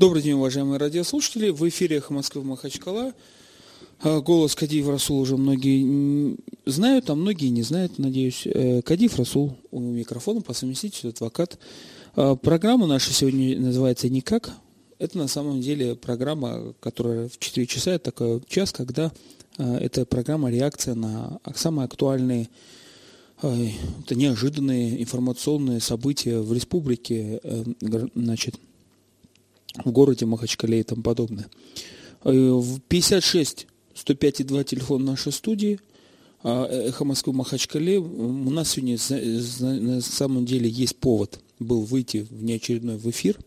Добрый день, уважаемые радиослушатели. В эфире «Эхо Москвы» Махачкала. А, голос Кадиев Расул уже многие знают, а многие не знают, надеюсь. Э, Кадиев Расул у микрофона, по совместительству адвокат. А, программа наша сегодня называется «Никак». Это на самом деле программа, которая в 4 часа, это такой час, когда а, это программа реакция на самые актуальные это неожиданные информационные события в республике, э, значит, в городе Махачкале и тому подобное. Э, в 56 105,2 телефон нашей студии, а, Эхо Москвы Махачкале. У нас сегодня на самом деле есть повод был выйти в неочередной в эфир.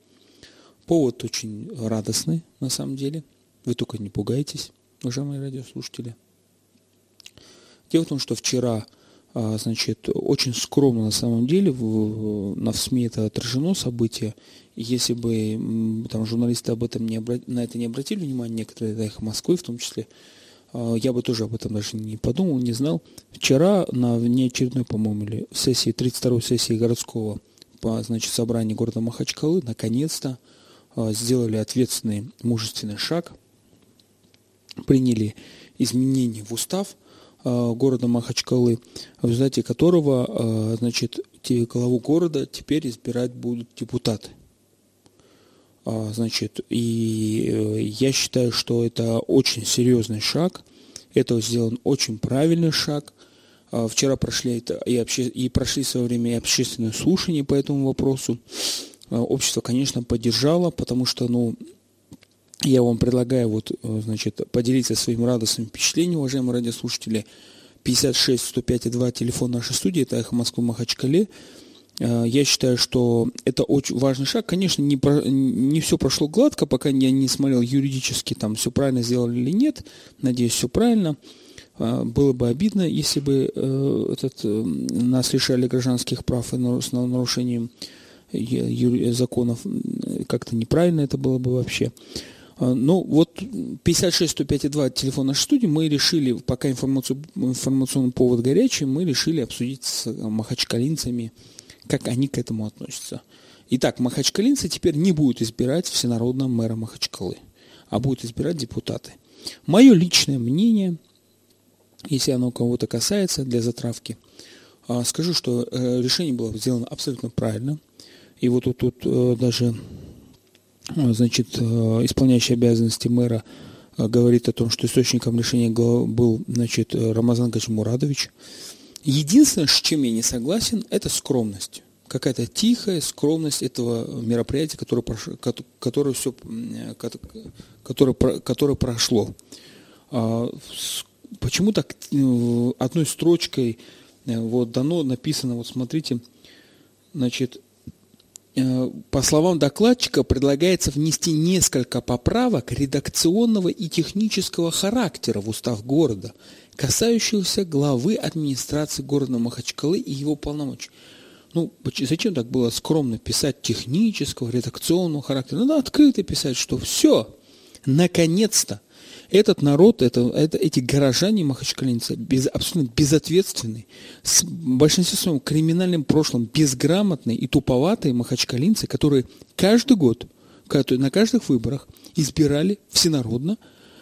Повод очень радостный на самом деле. Вы только не пугайтесь, уважаемые радиослушатели. Дело в том, что вчера а, значит, очень скромно на самом деле в, на в СМИ это отражено событие. Если бы там журналисты об этом не обра... на это не обратили внимания, некоторые да, их Москвы в том числе, а, я бы тоже об этом даже не подумал, не знал. Вчера на внеочередной, по-моему, или сессии, 32-й сессии городского по, значит, собрания города Махачкалы наконец-то а, сделали ответственный мужественный шаг, приняли изменения в устав – Э, города Махачкалы, в результате которого, значит, главу города теперь избирать будут депутаты. А, значит, и э, я считаю, что это очень серьезный шаг, это сделан очень правильный шаг. А, вчера прошли это и, обще, и прошли в свое время и общественные слушания по этому вопросу. А, общество, конечно, поддержало, потому что, ну, я вам предлагаю вот, э, значит, поделиться своим радостным впечатлением, уважаемые радиослушатели. 56 105 2 телефон нашей студии, это Эхо Москвы Махачкале. Э, я считаю, что это очень важный шаг. Конечно, не, про, не все прошло гладко, пока я не смотрел юридически, там все правильно сделали или нет. Надеюсь, все правильно. Э, было бы обидно, если бы этот, нас лишали гражданских прав и с нарушением законов. Как-то неправильно это было бы вообще. Ну, вот 56-105-2 телефон нашей студии мы решили, пока информационный повод горячий, мы решили обсудить с махачкалинцами, как они к этому относятся. Итак, махачкалинцы теперь не будут избирать всенародного мэра Махачкалы, а будут избирать депутаты. Мое личное мнение, если оно кого-то касается для затравки, а, скажу, что э, решение было сделано абсолютно правильно. И вот тут, тут э, даже Э, значит, исполняющий обязанности мэра говорит о том, что источником решения был, значит, Рамазан Гачмурадович. Единственное, с чем я не согласен, это скромность. Какая-то тихая скромность этого мероприятия, которое, прошло, которое, все, которое, которое прошло. А, почему так одной строчкой вот дано, написано, вот смотрите, значит, Э, по словам докладчика, предлагается внести несколько поправок редакционного и технического характера в устав города, касающихся главы администрации города Махачкалы и его полномочий. Ну, зачем так было скромно писать технического, редакционного характера? Надо открыто писать, что все, наконец-то, этот народ, это, это, эти горожане махачкалинцы без, абсолютно безответственные, с большинством криминальным прошлым, безграмотные и туповатые махачкалинцы, которые каждый год, на каждых выборах избирали всенародно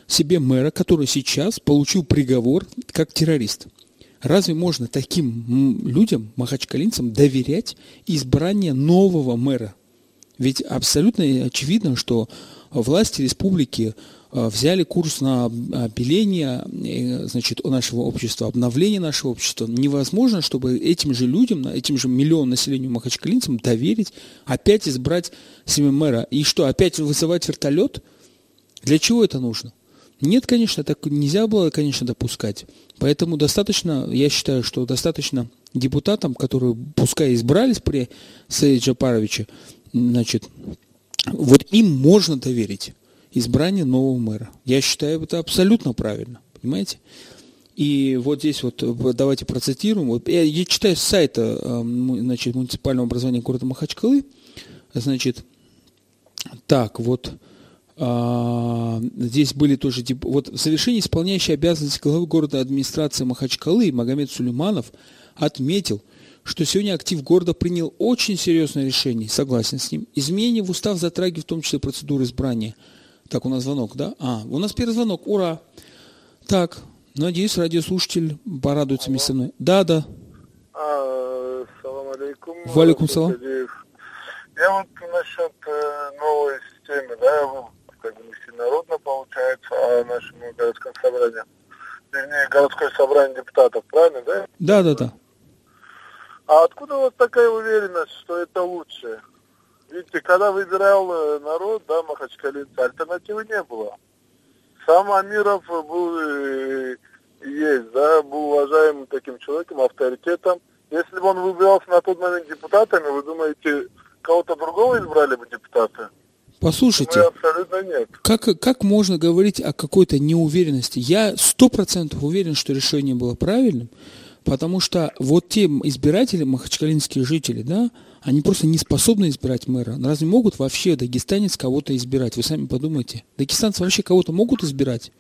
себе мэра, который сейчас получил приговор как террорист. Разве можно таким людям, махачкалинцам, доверять избрание нового мэра? Ведь абсолютно очевидно, что власти республики взяли курс на обеление э, значит, нашего общества, обновление нашего общества. Невозможно, чтобы этим же людям, этим же миллион населению махачкалинцам доверить, опять избрать себе мэра. И что, опять вызывать вертолет? Для чего это нужно? Нет, конечно, так нельзя было, конечно, допускать. Поэтому достаточно, я считаю, что достаточно депутатам, которые, пускай избрались при Саиде Джапаровиче, значит, вот им можно доверить избрание нового мэра. Я считаю это абсолютно правильно, понимаете? И вот здесь вот давайте процитируем. Вот я, я читаю с сайта эм, значит, муниципального образования города Махачкалы. Значит, так, вот а, здесь были тоже вот в завершении исполняющий обязанности главы города администрации Махачкалы Магомед Сулейманов отметил, что сегодня актив города принял очень серьезное решение, согласен с ним. Изменения в устав затрагивают в том числе процедуру избрания. Так, у нас звонок, да? А, у нас первый звонок, ура! Так, надеюсь, радиослушатель порадуется вместе со мной. Да, да. А, салам алейкум. Валикум салам. Я вот насчет э, новой системы, да, как бы не народно получается, а нашему городскому собранию. Вернее, городское собрание депутатов, правильно, да? Да, да, да. А откуда у вас такая уверенность, что это лучше? Видите, когда выбирал э, народ, да, махачкалинцы, альтернативы не было. Сам Амиров был э, есть, да, был уважаемым таким человеком, авторитетом. Если бы он выбирался на тот момент депутатами, вы думаете, кого-то другого избрали бы депутаты? Послушайте, абсолютно нет. Как, как можно говорить о какой-то неуверенности? Я сто процентов уверен, что решение было правильным, Потому что вот те избиратели, махачкалинские жители, да, они просто не способны избирать мэра. Разве могут вообще дагестанец кого-то избирать? Вы сами подумайте. Дагестанцы вообще кого-то могут избирать?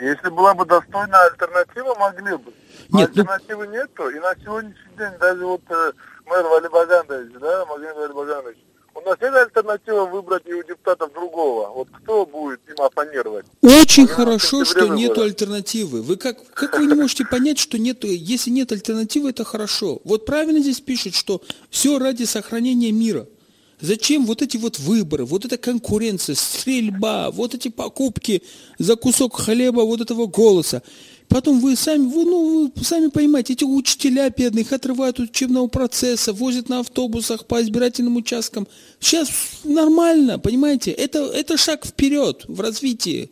Если была бы достойная альтернатива, могли бы. Но Нет, ну альтернативы ну... нету. И на сегодняшний день даже вот э, мэр Вали Баганович, да, Магомед Вали Баганович, у нас есть альтернатива выбрать и у депутатов другого. Вот кто будет им оппонировать? Очень хорошо, что нету альтернативы. Вы как, как вы не можете понять, что нет, если нет альтернативы, это хорошо. Вот правильно здесь пишут, что все ради сохранения мира. Зачем вот эти вот выборы, вот эта конкуренция, стрельба, вот эти покупки за кусок хлеба, вот этого голоса? Потом вы сами, вы, ну, вы сами понимаете, эти учителя бедных отрывают от учебного процесса, возят на автобусах по избирательным участкам. Сейчас нормально, понимаете? Это, это шаг вперед в развитии.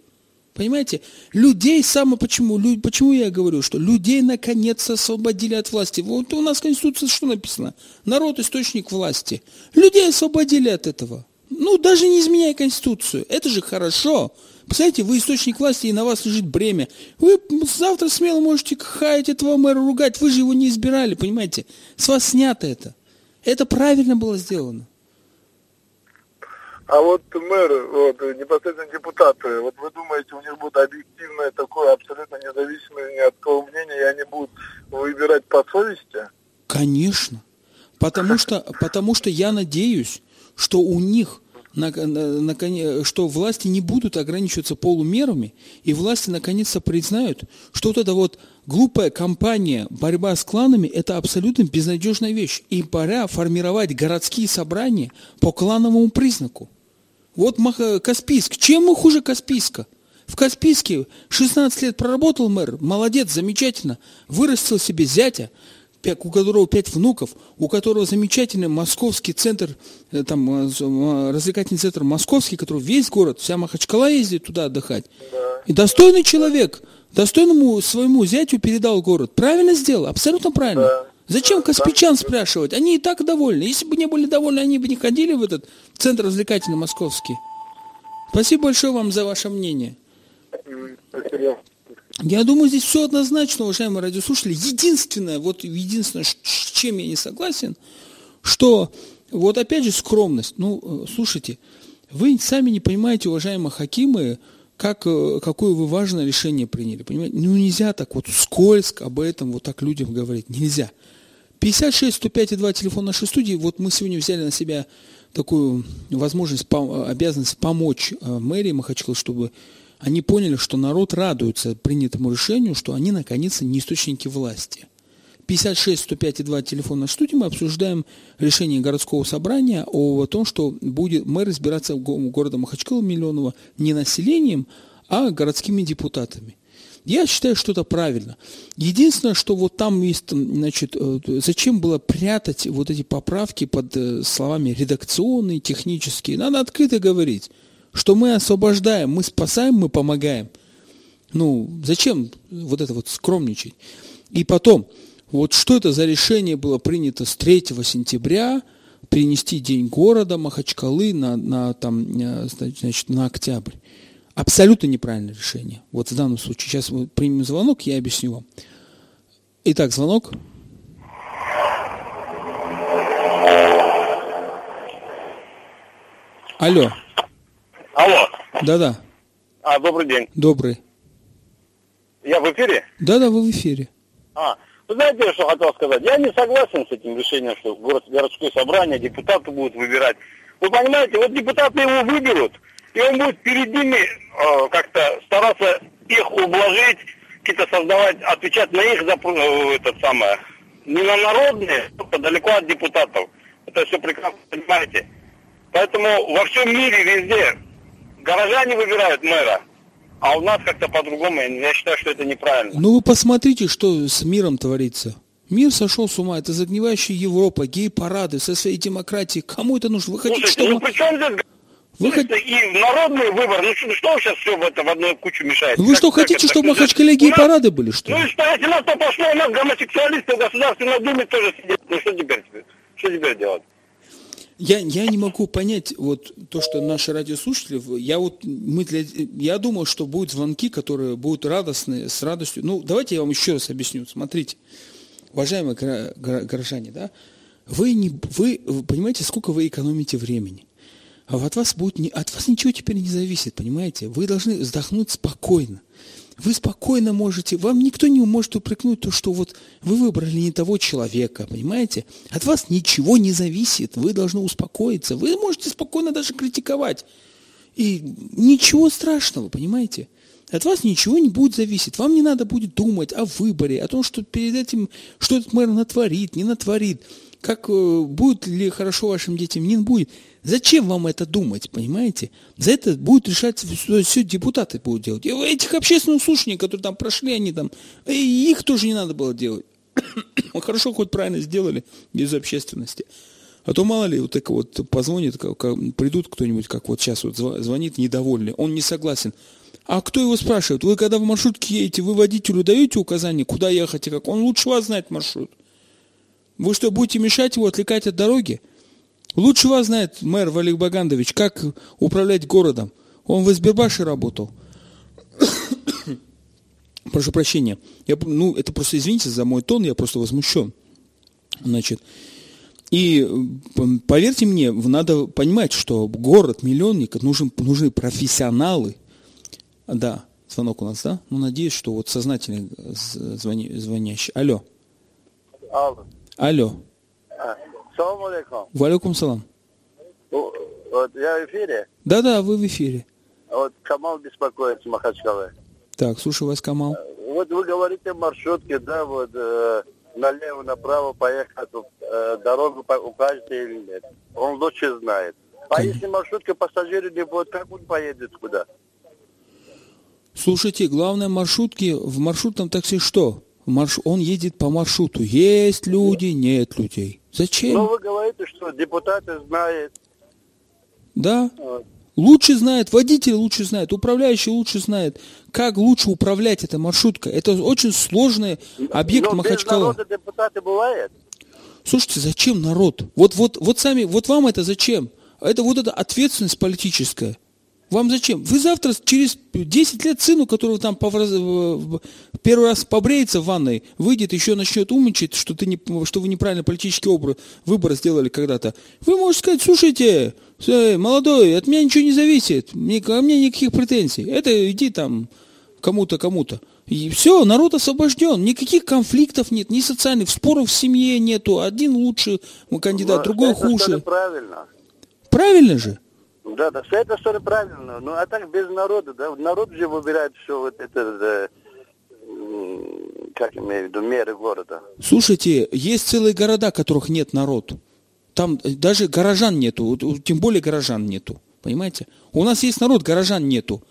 Понимаете? Людей само почему? Лю, почему я говорю, что людей наконец освободили от власти? Вот у нас в Конституции что написано? Народ источник власти. Людей освободили от этого. Ну, даже не изменяя Конституцию. Это же хорошо. Представляете, вы источник власти, и на вас лежит бремя. Вы завтра смело можете хаять этого мэра, ругать. Вы же его не избирали, понимаете? С вас снято это. Это правильно было сделано. А вот мэр, вот, непосредственно депутаты, вот вы думаете, у них будет объективное такое, абсолютно независимое ни от кого мнения, и они будут выбирать по совести? Конечно. Потому что, потому что я надеюсь, что у них на, на, на, что власти не будут ограничиваться полумерами, и власти наконец-то признают, что вот эта вот глупая кампания борьба с кланами – это абсолютно безнадежная вещь. И пора формировать городские собрания по клановому признаку. Вот Каспийск. Чем мы хуже Каспийска? В Каспийске 16 лет проработал мэр, молодец, замечательно, вырастил себе зятя, у которого пять внуков, у которого замечательный московский центр, э, там, э, э, развлекательный центр московский, который весь город, вся Махачкала ездит туда отдыхать. И достойный человек, достойному своему зятю передал город. Правильно сделал, абсолютно правильно. Зачем Каспичан спрашивать? Они и так довольны. Если бы не были довольны, они бы не ходили в этот центр развлекательный московский. Спасибо большое вам за ваше мнение. Спасибо. Я думаю, здесь все однозначно, уважаемые радиослушатели. Единственное, вот единственное, с чем я не согласен, что вот опять же скромность. Ну, э, слушайте, вы сами не понимаете, уважаемые хакимы, как, э, какое вы важное решение приняли. Понимаете? Ну, нельзя так вот скользко об этом вот так людям говорить. Нельзя. 56 105 и 2 телефон нашей студии. Вот мы сегодня взяли на себя такую возможность, обязанность помочь э, мэрии Махачкалы, чтобы они поняли, что народ радуется принятому решению, что они наконец-то не источники власти. 56 105 и 2 телефон на студии мы обсуждаем решение городского собрания о том, что будет мэр избираться города Махачкала Миллионова не населением, а городскими депутатами. Я считаю, что это правильно. Единственное, что вот там есть, значит, э, зачем было прятать вот эти поправки под э, словами редакционные, технические. Надо открыто говорить что мы освобождаем, мы спасаем, мы помогаем. Ну, зачем вот это вот скромничать? И потом, вот что это за решение было принято с 3 сентября принести День города Махачкалы на, на, там, э, значит, на октябрь? Абсолютно неправильное решение. Вот в данном случае. Сейчас мы примем звонок, я объясню вам. Итак, звонок. Алло. Алло. Да-да. А, добрый день. Добрый. Я в эфире? Да-да, вы в эфире. А, Вы знаете, что хотел сказать? Я не согласен с этим решением, что город, городское собрание депутаты будут выбирать. Вы понимаете, вот депутаты его выберут, и он будет перед ними э, как-то стараться их ублажить, какие-то создавать, отвечать на их запро- э, этот самое, не на народные, только далеко от депутатов. Это все прекрасно понимаете. Поэтому во всем мире везде горожане выбирают мэра, а у нас как-то по-другому. Я считаю, что это неправильно. Ну вы посмотрите, что с миром творится. Мир сошел с ума, это загнивающая Европа, гей-парады со своей демократией. Кому это нужно? Вы хотите, Слушайте, ну чтобы... при чем здесь Вы хот- и народный выбор, ну что, что вы сейчас все в это в одну кучу мешаете? Ну Вы Как- что, хотите, это чтобы Махачкале гей-парады были, что ли? Ну и что, если нас то пошло, у нас гомосексуалисты в Государственной Думе тоже сидят. Ну что теперь? Что теперь делать? Я, я не могу понять вот то, что наши радиослушатели, я вот, мы для, я думал, что будут звонки, которые будут радостные, с радостью. Ну, давайте я вам еще раз объясню. Смотрите, уважаемые горожане, да, вы не, вы, вы понимаете, сколько вы экономите времени. А от вас будет не, от вас ничего теперь не зависит, понимаете? Вы должны вздохнуть спокойно. Вы спокойно можете, вам никто не может упрекнуть то, что вот вы выбрали не того человека, понимаете? От вас ничего не зависит, вы должны успокоиться. Вы можете спокойно даже критиковать. И ничего страшного, понимаете? От вас ничего не будет зависеть. Вам не надо будет думать о выборе, о том, что перед этим, что этот мэр натворит, не натворит, как э, будет ли хорошо вашим детям, не будет. Зачем вам это думать, понимаете? За это будут решать все, все депутаты будут делать. И этих общественных слушаний, которые там прошли, они там, их тоже не надо было делать. Хорошо, хоть правильно сделали, без общественности. А то мало ли, вот так вот позвонит, как- как- придут кто-нибудь, как вот сейчас вот звонит недовольный, он не согласен. А кто его спрашивает? Вы когда в маршрутке едете, вы водителю даете указания, куда ехать и как? Он лучше вас знает маршрут. Вы что, будете мешать его, отвлекать от дороги? Лучше вас знает мэр Валик Багандович, как управлять городом. Он в Избербаше работал. Прошу прощения. Я, ну, это просто извините за мой тон, я просто возмущен. Значит, и поверьте мне, надо понимать, что город миллионник нужен, нужны профессионалы. Да, звонок у нас, да? Ну, надеюсь, что вот сознательный э, звони, звонящий. Алло, Алло. алло. А, Салам алейкум. Валикум салам. Я в эфире. Да-да, вы в эфире. Вот Камал беспокоит с Махачкалы. Так, слушаю вас, Камал. Вот вы говорите маршрутки, да, вот э, налево, направо поехать, э, дорогу по- укажете или нет. Он лучше знает. А Конечно. если маршрутка пассажиры не будет, как он поедет куда? Слушайте, главное маршрутки, в маршрутном такси что? Марш... Он едет по маршруту. Есть люди, нет людей. Зачем? Ну, вы говорите, что депутаты знают. Да. Вот. Лучше знает, водитель лучше знает, управляющий лучше знает, как лучше управлять этой маршруткой. Это очень сложный объект Но без Махачкала. народа депутаты бывает. Слушайте, зачем народ? Вот, вот, вот сами, вот вам это зачем? Это вот эта ответственность политическая. Вам зачем? Вы завтра, через 10 лет сыну, которого там в- первый раз побреется в ванной, выйдет, еще начнет умничать, что, ты не, что вы неправильно политический образ, выбор сделали когда-то. Вы можете сказать, слушайте, э, молодой, от меня ничего не зависит, мне, ко мне никаких претензий. Это иди там кому-то, кому-то. И все, народ освобожден, никаких конфликтов нет, ни социальных споров в семье нету, один лучше кандидат, Ну, другой это хуже. правильно. Правильно же? Да, да, это что ли правильно. Ну, а так без народа, да. Народ же выбирает все вот это, э, м, как имею в виду, меры города. Слушайте, есть целые города, которых нет народ. Там э, даже горожан нету, тем более горожан нету. Понимаете? У нас есть народ, горожан нету.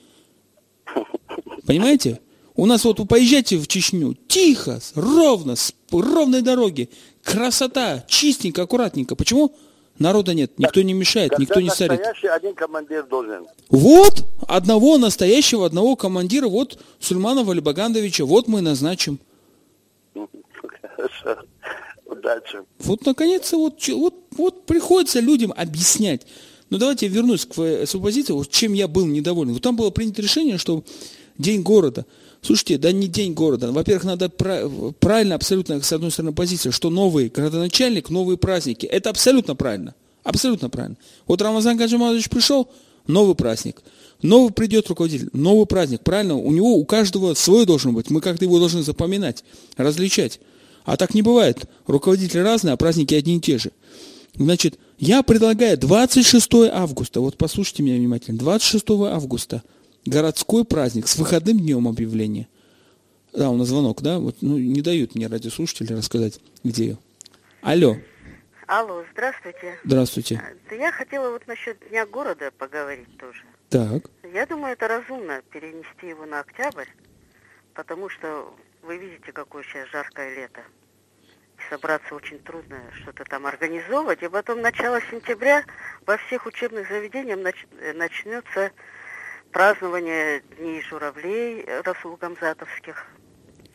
Понимаете? У нас вот вы поезжайте в Чечню, тихо, ровно, с ровной дороги, красота, чистенько, аккуратненько. Почему? Народа нет, никто не мешает, Когда никто не сорит. настоящий один командир должен. Вот одного настоящего, одного командира, вот Сульманова Алибагандовича, вот мы назначим. Хорошо. Удачи. Вот, наконец-то, вот, вот, вот приходится людям объяснять. Но давайте я вернусь к своей позиции, вот чем я был недоволен. Вот там было принято решение, что День города. Слушайте, да не День города. Во-первых, надо пра- правильно абсолютно, с одной стороны, позиция, что новый градоначальник, новые праздники. Это абсолютно правильно. Абсолютно правильно. Вот Рамазан Гаджимадович пришел, новый праздник. Новый придет руководитель, новый праздник. Правильно? У него, у каждого свой должен быть. Мы как-то его должны запоминать, различать. А так не бывает. Руководители разные, а праздники одни и те же. Значит, я предлагаю 26 августа, вот послушайте меня внимательно, 26 августа, городской праздник с выходным днем объявления. Да, у нас звонок, да? Вот, ну, не дают мне радиослушатели рассказать, где. Алло. Алло, здравствуйте. Здравствуйте. Да я хотела вот насчет Дня города поговорить тоже. Так. Я думаю, это разумно перенести его на октябрь, потому что вы видите, какое сейчас жаркое лето. Собраться очень трудно, что-то там организовывать. И потом начало сентября во всех учебных заведениях нач- начнется празднование Дней журавлей Расул Гамзатовских.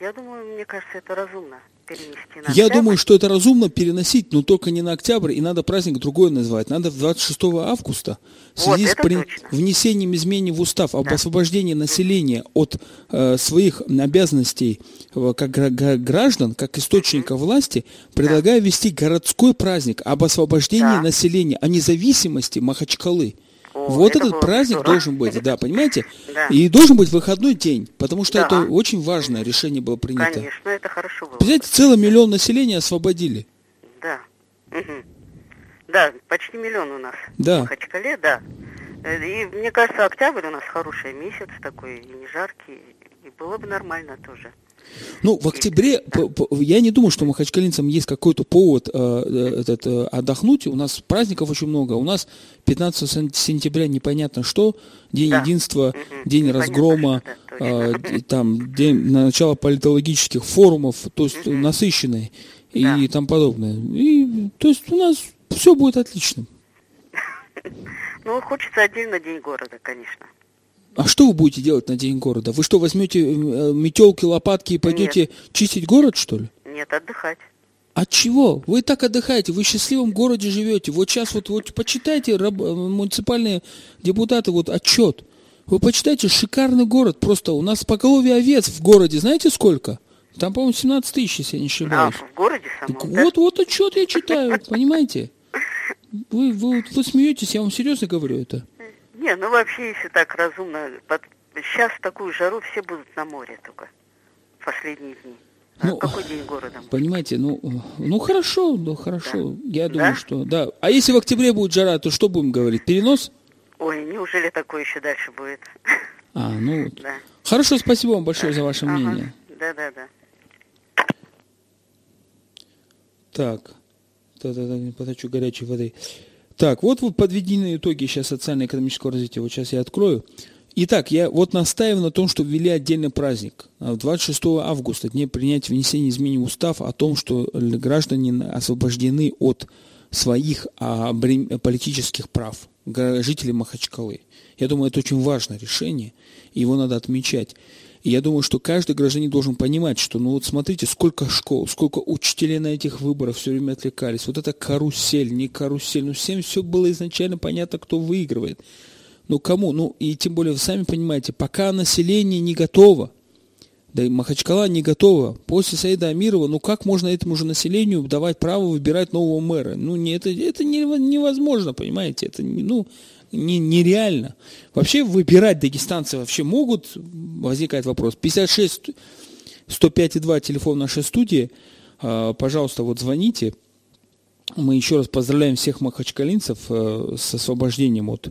Я думаю, мне кажется, это разумно перенести на Я думаю, что это разумно переносить, но только не на октябрь, и надо праздник другой назвать. Надо в 26 августа в Вот, связи с это при- точно. внесением изменений в устав об освобождении населения от э, своих обязанностей э, как граждан, как источника власти, предлагаю ввести городской праздник об освобождении Да. населения, о независимости Махачкалы. Вот это этот праздник здорово. должен быть, да, понимаете? Да. И должен быть выходной день, потому что Да. это очень важное решение было принято. Конечно, это хорошо было. Представляете, целый миллион населения освободили. Да. Мгм. Да, почти миллион у нас. Да. В Махачкале, да. Э, И мне кажется, октябрь у нас хороший месяц такой, и не жаркий, и было бы нормально тоже. Ну, в октябре, я не думаю, что махачкалинцам есть какой-то повод э, э, этот, э, отдохнуть. У нас праздников очень много. У нас 15 сен- сентября непонятно что, День Да. единства. День Непонятно разгрома, э, д- там, день начала политологических форумов, то есть Мгм. насыщенный и Да. там подобное. И, то есть у нас все будет отлично. Ну, хочется отдельно День города, конечно. А что вы будете делать на День города? Вы что, возьмете э, метелки, лопатки и пойдете чистить город, что ли? Нет, отдыхать. От чего? Вы так отдыхаете, вы в счастливом городе живете. Вот сейчас вот, вот почитайте раб- э, муниципальные депутаты вот отчет. Вы почитайте, шикарный город. Просто у нас поголовье овец в городе, знаете сколько? Там, по-моему, 17 тысяч, если я не А, ошибаюсь. в городе самом, Так да? вот, вот отчет я читаю, понимаете? Вы, вы, вы смеетесь, я вам серьезно говорю это. Не, ну вообще, если так разумно, под... сейчас в такую жару все будут на море только. В последние дни. А Ну, какой день города? Понимаете, ну, э, ну хорошо, ну хорошо. Я думаю, Да? что да. А если в октябре будет жара, то что будем говорить? Перенос? Ой, неужели такое еще дальше будет? А, ну вот. Да. Хорошо, спасибо вам большое за ваше Ага. мнение. Да, да, да. Так, да-да-да, не поточу горячей воды. Так, вот подведены итоги сейчас социально-экономического развития. Вот сейчас я открою. Итак, я вот настаиваю на том, что ввели отдельный праздник. А 26 августа, дне принятия внесения изменений в устав о том, что граждане освобождены от своих а, политических прав, жители Махачкалы. Я думаю, это очень важное решение, его надо отмечать. И я думаю, что каждый гражданин должен понимать, что, ну вот смотрите, сколько школ, сколько учителей на этих выборах все время отвлекались. Вот это карусель, не карусель. Ну всем все было изначально понятно, кто выигрывает. Ну кому? Ну и тем более, вы сами понимаете, пока население не готово, да и Махачкала не готова. После Саида Амирова, ну как можно этому же населению давать право выбирать нового мэра? Ну не, это, это не- невозможно, понимаете? Это не- ну, не, нереально. Вообще выбирать дагестанцы вообще могут? Возникает вопрос. 56 105,2 телефон нашей студии. А, Пожалуйста, вот звоните. Мы еще раз поздравляем всех махачкалинцев э, с освобождением от,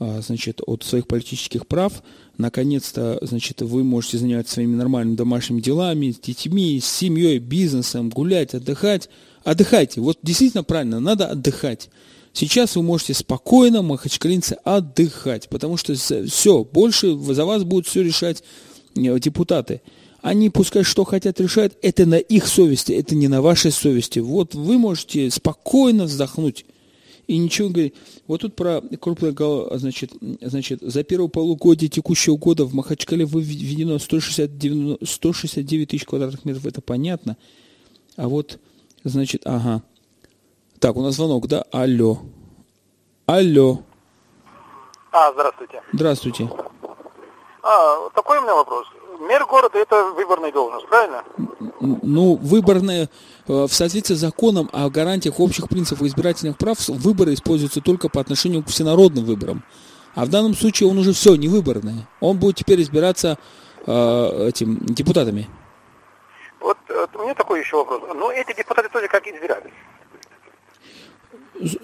а, значит, от своих политических прав. Наконец-то, значит, вы можете заниматься своими нормальными домашними делами, с детьми, с семьей, бизнесом, гулять, отдыхать. Отдыхайте. Вот действительно правильно, надо отдыхать. Сейчас вы можете спокойно, махачкалинцы, отдыхать, потому что все, больше за вас будут все решать э, депутаты. Они пускай что хотят решать, это на их совести, это не на вашей совести. Вот вы можете спокойно вздохнуть и ничего не говорить. Вот тут про крупный гол, значит, значит, за первое полугодие текущего года в Махачкале выведено 169, 169 тысяч квадратных метров, это понятно. А вот, значит, ага. Так, у нас звонок, да? Алло. Алло. А, здравствуйте. Здравствуйте. А, такой у меня вопрос. Мэр города это выборная должность, правильно? Ну, выборная, э, в соответствии с законом о гарантиях общих принципов избирательных прав, выборы используются только по отношению к всенародным выборам. А в данном случае он уже все, не выборное. Он будет теперь избираться э, этим депутатами. Вот э, у меня такой еще вопрос. Но эти депутаты тоже как избирались?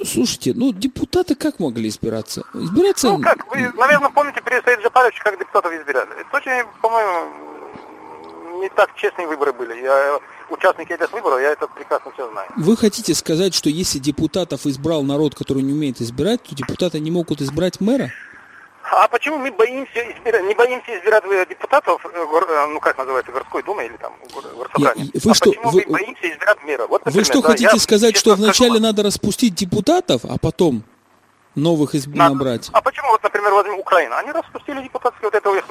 Слушайте, ну депутаты как могли избираться? Избираться... Ну как, вы, наверное, помните при Саид Джапаровиче, как депутатов избирали. Это очень, по-моему, не так честные выборы были. Я участники этих выборов, я это прекрасно все знаю. Вы хотите сказать, что если депутатов избрал народ, который не умеет избирать, то депутаты не могут избрать мэра? А почему мы боимся избирать, не боимся избирать э, депутатов, э, э, ну как называется, городской думы или там горсобрания? Вы а что, почему вы, мы боимся избирать мэра? Вот, например, вы что да, хотите сказать, что вначале надо распустить депутатов, а потом новых изб... надо. набрать? А почему вот, например, возьмем Украину? Они распустили депутатские вот это их...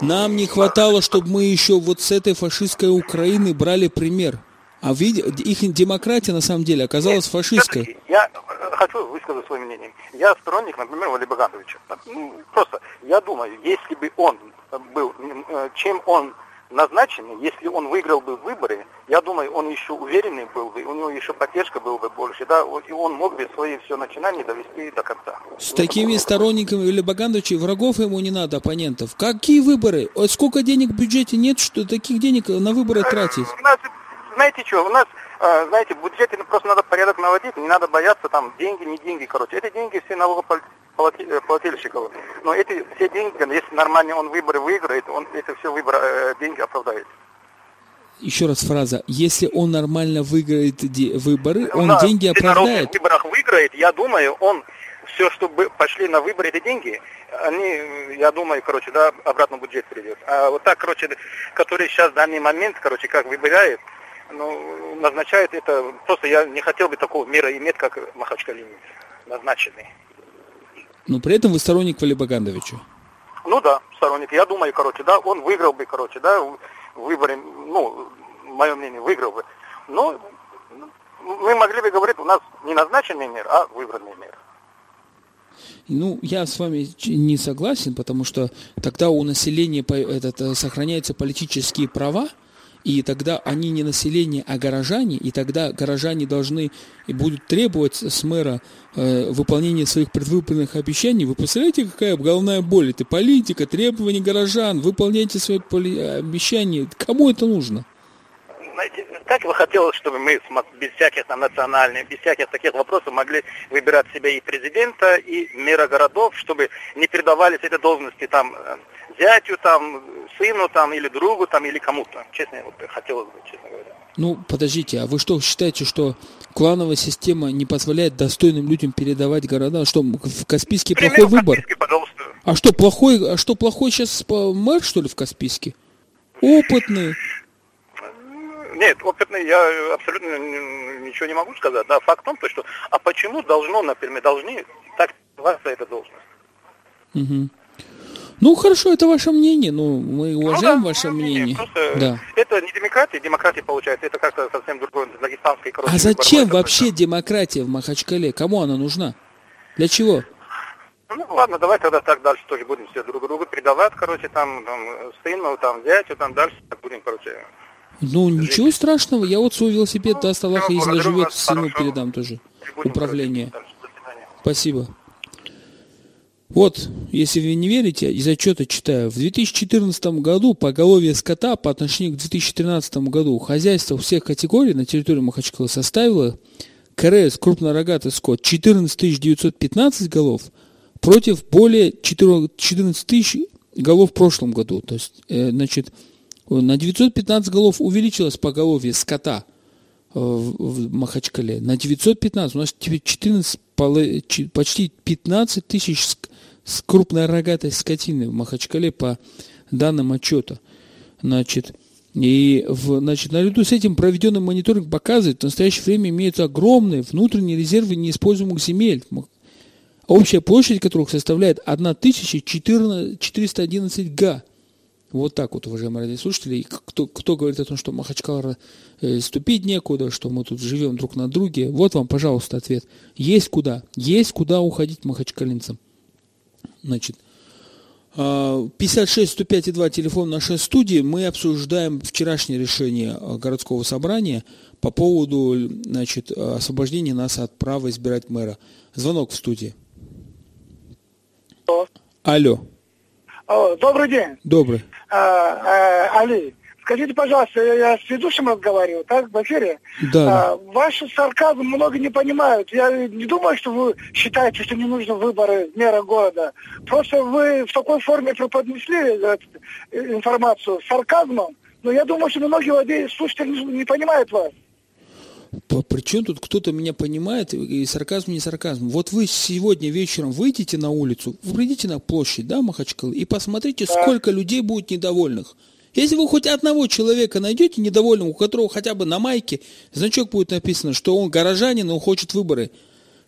Нам не хватало, чтобы мы еще вот с этой фашистской Украины брали пример. А види, их демократия на самом деле оказалась Нет, фашистской. Я хочу высказать свое мнение. Я сторонник, например, Вали Багановича. Ну, просто я думаю, если бы он был, э, чем он назначенный, если он выиграл бы выборы, я думаю, он еще уверенный был бы, у него еще поддержка была бы больше, да, и он мог бы свои все начинания довести до конца. С такими сторонниками Илья Багановича врагов ему не надо, оппонентов. Какие выборы? Сколько денег в бюджете нет, что таких денег на выборы тратить? Знаете что, у нас, э, знаете, в бюджете просто надо порядок наводить, не надо бояться там деньги, не деньги, короче. Эти деньги все налогоплательщиков. Но эти все деньги, если нормально он выборы выиграет, он это все выборы, э, деньги оправдает. Еще раз фраза. Если он нормально выиграет выборы, он да, деньги оправдает. Если на выборах выиграет, я думаю, он все, чтобы пошли на выборы, эти деньги, они, я думаю, короче, да, обратно в бюджет придет. А вот так, короче, который сейчас в данный момент, короче, как выбирает, ну, назначает это, просто я не хотел бы такого мира иметь, как Махачкалин назначенный. Но при этом вы сторонник Вали Багандовича? Ну да, сторонник. Я думаю, короче, да, он выиграл бы, короче, да, в выборе, ну, мое мнение, выиграл бы. Но мы могли бы говорить, у нас не назначенный мир, а выбранный мир. Ну, я с вами не согласен, потому что тогда у населения этот, э, сохраняются политические права, и тогда они не население, а горожане, и тогда горожане должны и будут требовать с мэра э, выполнения своих предвыборных обещаний. Вы представляете, какая головная боль? Это политика, требования горожан, выполняйте свои обещания. Кому это нужно? Знаете, как бы хотелось, чтобы мы без всяких там национальных, без всяких таких вопросов могли выбирать себе и президента, и мэра городов, чтобы не передавались эти должности там э, зятю, там, сыну, там, или другу, там, или кому-то. Честно, вот хотелось бы, честно говоря. Ну, подождите, а вы что, считаете, что клановая система не позволяет достойным людям передавать города? Что, в Каспийске Пример плохой выбор? Каспийске, пожалуйста. А что, плохой, а что, плохой сейчас мэр, что ли, в Каспийске? Опытный. Нет, опытный я абсолютно ничего не могу сказать. Да, факт в том, что а почему должно, например, должны так называться эта должность? Угу. Ну хорошо, это ваше мнение, ну мы уважаем ну, да, ваше мнение. мнение. да. Это не демократия, демократия получается, это как-то совсем другое, дагестанской короче. А зачем вообще это? демократия в Махачкале? Кому она нужна? Для чего? Ну ладно, давай тогда так дальше тоже будем все друг другу передавать, короче, там, там сыну, там, зятю, там дальше будем, короче. Ну, жить. ничего страшного, я вот свой велосипед ну, даст Аллах, если живет, сыну передам тоже. Управление. Спасибо. Вот, если вы не верите, из отчета читаю. В 2014 году поголовье скота по отношению к 2013 году хозяйство всех категорий на территории Махачкалы составило КРС, крупнорогатый скот, 14 915 голов против более 14 тысяч голов в прошлом году. То есть, э, значит, на 915 голов увеличилось поголовье скота э, в Махачкале. На 915, у нас 14, почти 15 тысяч с крупной рогатой скотины в Махачкале по данным отчета. Значит, и в, значит, наряду с этим проведенный мониторинг показывает, в настоящее время имеются огромные внутренние резервы неиспользуемых земель, общая площадь которых составляет 1411 га. Вот так вот, уважаемые радиослушатели. Кто, кто говорит о том, что Махачкала э, ступить некуда, что мы тут живем друг на друге, вот вам, пожалуйста, ответ. Есть куда. Есть куда уходить махачкалинцам. Значит, 56 105 и 2 телефон нашей студии. Мы обсуждаем вчерашнее решение а, городского собрания по поводу значит, освобождения нас от права избирать мэра. Звонок в студии. Алло. Алло. Добрый день. Добрый. А, а, Али, Скажите, пожалуйста, я, с ведущим разговариваю, так, в эфире? Да. А, ваш сарказм много не понимают. Я не думаю, что вы считаете, что не нужно выборы мэра города. Просто вы в такой форме преподнесли э, информацию с сарказмом. Но я думаю, что многие слушатели не, не понимают вас. Причем тут кто-то меня понимает, и сарказм не сарказм. Вот вы сегодня вечером выйдете на улицу, выйдите на площадь, да, Махачкалы, и посмотрите, да. сколько людей будет недовольных. Если вы хоть одного человека найдете недовольного, у которого хотя бы на майке значок будет написано, что он горожанин, он хочет выборы,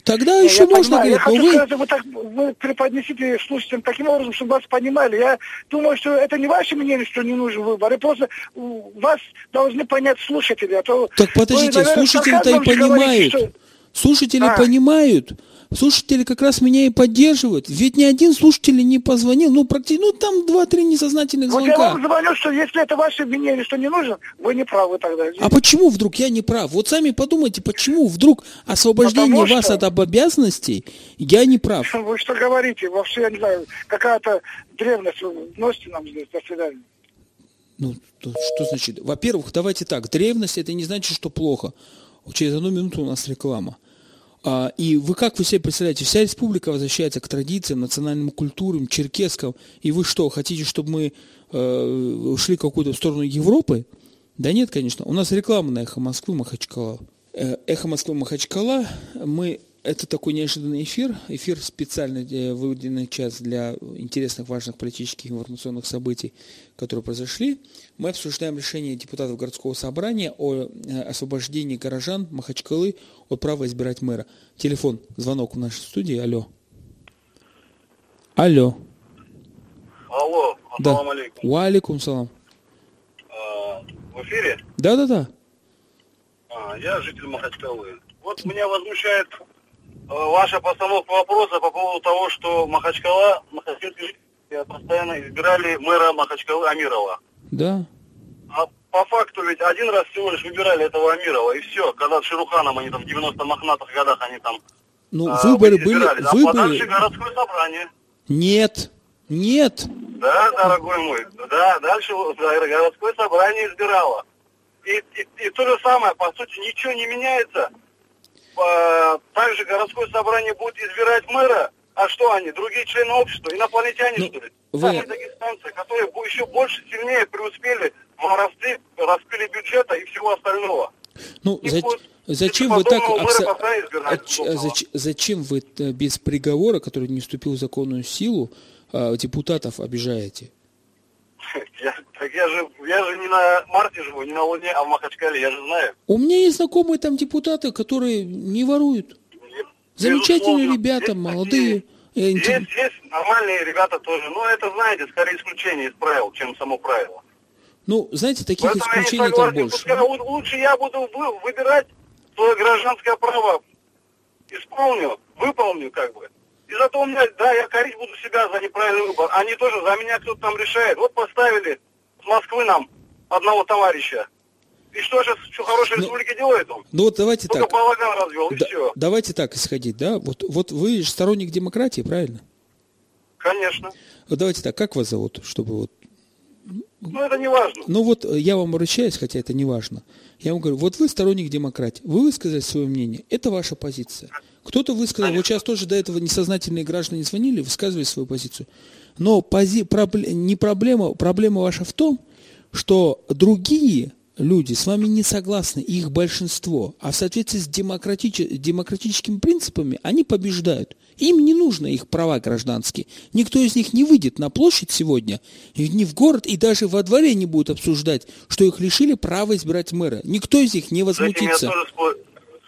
Тогда я, еще я можно понимаю. говорить, я но хочу вы... Сказать, вы, так, вы преподнесите слушателям таким образом, чтобы вас понимали. Я думаю, что это не ваше мнение, что не нужен выбор, и просто вас должны понять слушатели. А то так подождите, слушатели-то и понимают. Говорите, что... Слушатели а. понимают. Слушатели как раз меня и поддерживают. Ведь ни один слушатель не позвонил. Ну, практически, ну, там два-три несознательных звонка. Вот я вам звоню, что если это ваше мнение, что не нужно, вы не правы тогда. А почему вдруг я не прав? Вот сами подумайте, почему вдруг освобождение Потому вас что... от обязанностей, я не прав. Вы что говорите? Вообще, я не знаю, какая-то древность вы носите нам здесь. До свидания. Ну, что значит? Во-первых, давайте так. Древность это не значит, что плохо. Через одну минуту у нас реклама. А, и вы как вы себе представляете, вся республика возвращается к традициям, национальным культурам, черкесским, и вы что, хотите, чтобы мы э, ушли какую-то в сторону Европы? Да нет, конечно. У нас реклама на «Эхо Москвы» Махачкала. Э, «Эхо Москвы» Махачкала. Мы это такой неожиданный эфир. Эфир специально э, выделенный час для интересных, важных политических информационных событий, которые произошли. Мы обсуждаем решение депутатов городского собрания о э, освобождении горожан Махачкалы от права избирать мэра. Телефон, звонок в нашей студии. Алло. Алло. Алло, да. алейкум. Ва алейкум салам. А, в эфире? Да-да-да. А, я житель Махачкалы. Вот меня возмущает Э, ваша постановка вопроса по поводу того, что Махачкала, жители постоянно избирали мэра Махачкалы Амирова. Да. А по факту ведь один раз всего лишь выбирали этого Амирова, и все. Когда с Шеруханом они там в 90 мохнатых годах они там Ну, а, выборы были... А выборы... городское собрание. Нет, нет. Да, дорогой мой, да, дальше городское собрание избирало. И, и, и то же самое, по сути, ничего не меняется также городское собрание будет избирать мэра, а что они, другие члены общества, инопланетяне, ну, что ли? Вы... Сами дагестанцы, которые еще больше, сильнее преуспели в воровстве, распиле бюджета и всего остального. Ну, за... зачем вы так... Акса... А, зач... Зачем вы э, без приговора, который не вступил в законную силу, а, депутатов обижаете? Я, так я же, я же не на Марсе живу, не на Луне, а в Махачкале, я же знаю. У меня есть знакомые там депутаты, которые не воруют. Замечательные ребята, есть, молодые. Есть, есть, есть нормальные ребята тоже, но это, знаете, скорее исключение из правил, чем само правило. Ну, знаете, таких Поэтому исключений там больше. Пускай, лучше я буду выбирать свое гражданское право, исполню, выполню как бы. И зато у меня, да, я корить буду себя за неправильный выбор. Они тоже за меня кто-то там решает. Вот поставили с Москвы нам одного товарища. И что сейчас, что хорошей ну, республики делает он? Ну вот давайте Только так. балаган развел, и да, все. Давайте так исходить, да? Вот, вот вы же сторонник демократии, правильно? Конечно. Вот давайте так, как вас зовут, чтобы вот... Ну, это не важно. Ну, вот э, я вам обращаюсь, хотя это не важно. Я вам говорю, вот вы сторонник демократии, вы высказали свое мнение, это ваша позиция. Кто-то высказал, вот сейчас тоже до этого несознательные граждане звонили, высказывали свою позицию. Но пози, пробле, не проблема, проблема ваша в том, что другие люди с вами не согласны, их большинство, а в соответствии с демократич, демократическими принципами они побеждают. Им не нужны их права гражданские. Никто из них не выйдет на площадь сегодня, ни в город, и даже во дворе не будет обсуждать, что их лишили права избирать мэра. Никто из них не возмутится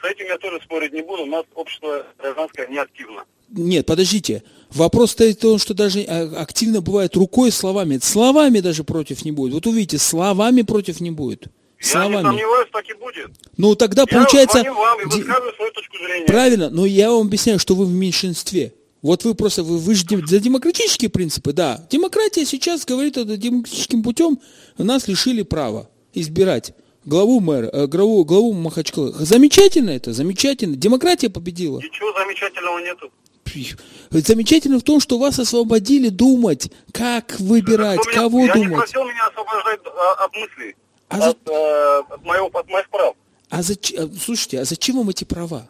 этим я тоже спорить не буду, у нас общество гражданское не активно. Нет, подождите. Вопрос стоит в том, что даже а, активно бывает рукой, словами. Словами даже против не будет. Вот увидите, словами против не будет. Словами. Я не сомневаюсь, так и будет. Ну тогда я получается... вам и свою точку зрения. Правильно, но я вам объясняю, что вы в меньшинстве. Вот вы просто, вы, вы же за демократические принципы, да. Демократия сейчас говорит, это демократическим путем нас лишили права избирать главу мэра, э, главу, главу Махачкалы. Замечательно это, замечательно. Демократия победила. Ничего замечательного нету. Замечательно в том, что вас освободили думать, как выбирать, Кто меня- кого я не думать. просил меня освобождать а, от мыслей, А за- от, э, от моего, от моих прав. А зачем, слушайте, а зачем вам эти права?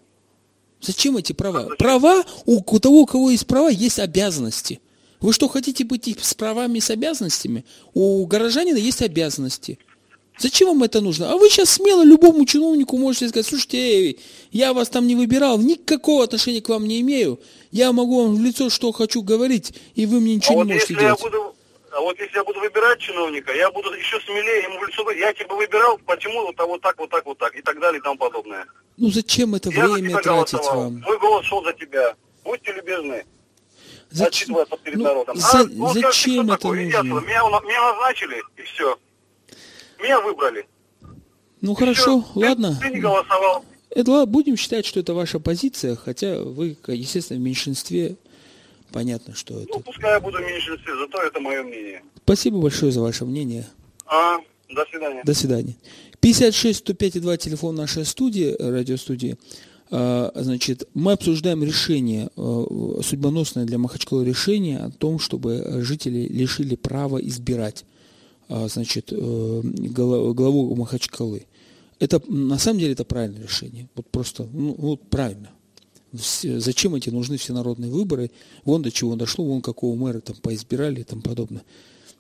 Зачем эти права? Права, у, у того, у кого есть права, есть обязанности. Вы что, хотите быть с правами, и с обязанностями? У горожанина есть обязанности. Зачем вам это нужно? А вы сейчас смело любому чиновнику можете сказать, слушайте, эй, я вас там не выбирал, никакого отношения к вам не имею. Я могу вам в лицо, что хочу говорить, и вы мне А ничего вот не можете если я делать. буду, а вот если я буду выбирать чиновника, я буду еще смелее ему в лицо говорить, я тебя выбирал, почему вот, так, вот так, вот так, вот так, и так далее, и тому подобное. Ну зачем это я время тратить голосовал, вам? мой голос шел за тебя. Будьте любезны, Зачем, перед ну, народом. за- а, вот скажите, зачем кто это такой? Нужно? Меня, меня назначили, и все. Меня выбрали. Ну хорошо, Всё. Ты- ладно. Ты, не голосовал. Это, будем считать, что это ваша позиция, хотя вы, естественно, в меньшинстве. Понятно, что Ну, это. пускай я буду в меньшинстве, зато это мое мнение. Спасибо большое за ваше мнение. А, до свидания. До свидания. 56 105 2 телефон нашей студии, э, радиостудии. А, Значит, мы обсуждаем решение, э, судьбоносное для Махачкала решение о том, чтобы жители лишили права избирать значит, э, главу Махачкалы. Это, на самом деле, это правильное решение. Вот просто, ну, вот правильно. Зачем эти нужны всенародные выборы? Вон до чего дошло, вон какого мэра там поизбирали и тому подобное.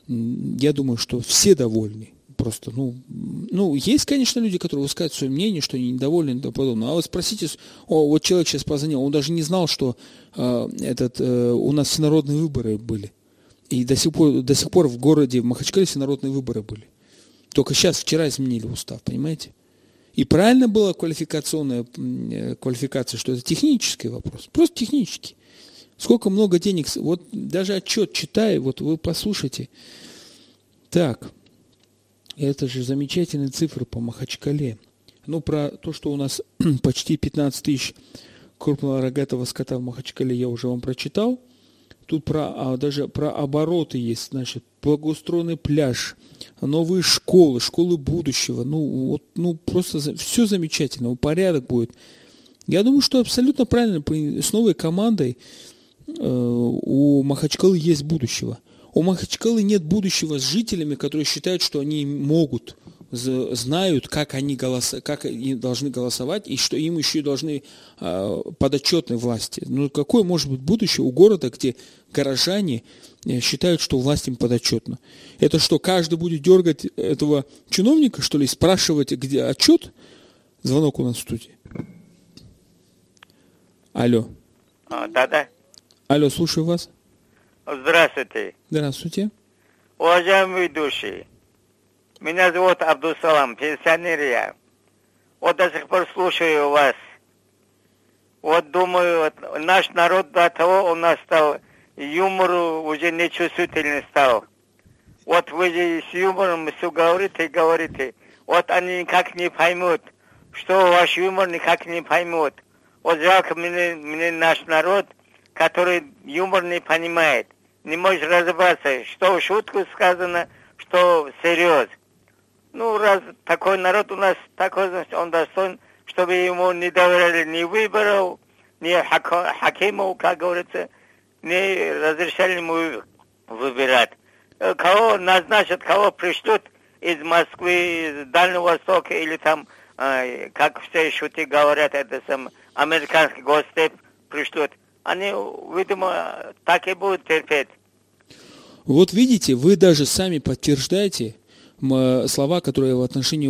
Я думаю, что все довольны. Просто, ну, ну, есть, конечно, люди, которые высказывают свое мнение, что они недовольны и тому подобное. А вот спросите, о, вот человек сейчас позвонил, он даже не знал, что э, этот, э, у нас всенародные выборы были. И до сих пор, до сих пор в городе, в Махачкале всенародные выборы были. Только сейчас, вчера изменили устав, понимаете? И правильно была квалификационная э, квалификация, что это технический вопрос. Просто технический. Сколько много денег, вот даже отчет читаю, вот вы послушайте. Так, это же замечательные цифры по Махачкале. Ну, про то, что у нас почти 15 тысяч крупного рогатого скота в Махачкале, я уже вам прочитал. Тут про, а, даже про обороты есть, значит, благоустроенный пляж, новые школы, школы будущего. Ну, вот, ну просто все замечательно, порядок будет. Я думаю, что абсолютно правильно, с новой командой э, у Махачкалы есть будущего. У Махачкалы нет будущего с жителями, которые считают, что они могут, знают, как они, голоса, как они должны голосовать, и что им еще и должны э, подотчетной власти. Ну, какое может быть будущее у города, где горожане э, считают, что власть им подотчетна? Это что, каждый будет дергать этого чиновника, что ли, спрашивать, где отчет? Звонок у нас в студии. Алло. А, Да-да. Алло, слушаю вас. Здравствуйте. Здравствуйте. Уважаемые ведущие, меня зовут Абдусалам, пенсионер я. Вот до сих пор слушаю вас. Вот думаю, вот наш народ до того у нас стал юмору уже нечувствительный стал. Вот вы же с юмором все говорите и говорите. Вот они никак не поймут, что ваш юмор никак не поймут. Вот жалко мне, мне наш народ, который юмор не понимает. Не может разобраться, что в шутку сказано, что всерьез. Ну, раз такой народ у нас такой, значит, он достоин, чтобы ему не доверяли ни выборов, ни хако- хакимов, как говорится, не разрешали ему выбирать. Э, Кого назначат, кого пришлют из Москвы, из Дальнего Востока или там, как все шуты говорят, это сам американский гостеп пришлют. Они, видимо, так и будут терпеть. Вот видите, вы даже сами подтверждаете слова, которые я в отношении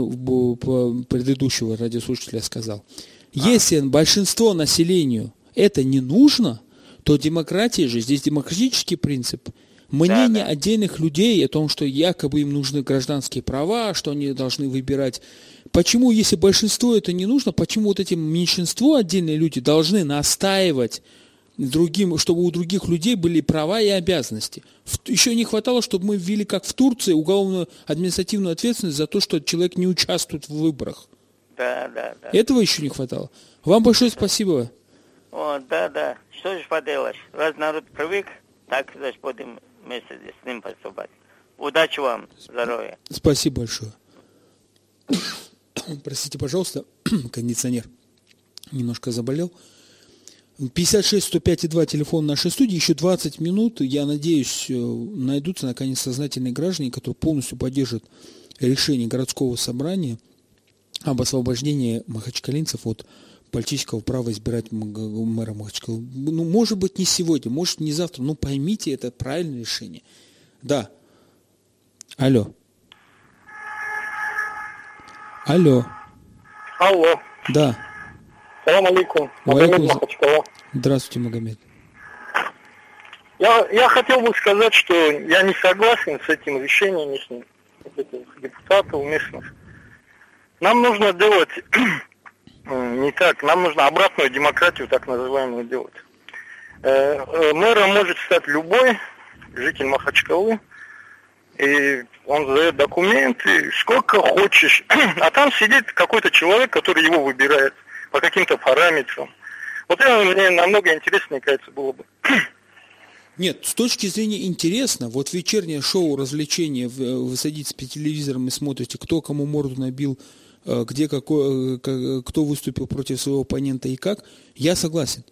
предыдущего радиослушателя сказал. Если большинство населению это не нужно, то демократия же, здесь демократический принцип. Мнение да. отдельных людей о том, что якобы им нужны гражданские права, что они должны выбирать. Почему, если большинство это не нужно, почему вот эти меньшинство, отдельные люди, должны настаивать другим, чтобы у других людей были права и обязанности. Еще не хватало, чтобы мы ввели, как в Турции, уголовную административную ответственность за то, что человек не участвует в выборах. Да, да, да. Этого еще не хватало. Вам большое спасибо. О, да, да. Что же поделаешь? Раз народ привык, так, значит, будем вместе с ним поступать. Удачи вам, здоровья. Спасибо большое. Простите, пожалуйста, кондиционер немножко заболел. 56 105 и 2 телефон нашей студии, еще 20 минут, я надеюсь, э, найдутся наконец сознательные граждане, которые полностью поддержат решение городского собрания об освобождении махачкалинцев от политического права избирать мэра Махачкалы. Ну, может быть, не сегодня, может, не завтра, но поймите, это правильное решение. Да. Алло. Алло. Алло. Да. Салам алейкум. Магомед Махачкала. Здравствуйте, Магомед. Я, я хотел бы сказать, что я не согласен с этим решением местных депутатов местных. Нам нужно делать не так, нам нужно обратную демократию, так называемую, делать. Э, э, мэром может стать любой житель Махачкалы, и он задает документы, сколько хочешь, а там сидит какой-то человек, который его выбирает по каким-то параметрам. Вот это мне намного интереснее, кажется, было бы. Нет, с точки зрения интересно, вот вечернее шоу развлечения, вы садитесь по телевизором и смотрите, кто кому морду набил, э, где какой, э, кто выступил против своего оппонента и как, я согласен.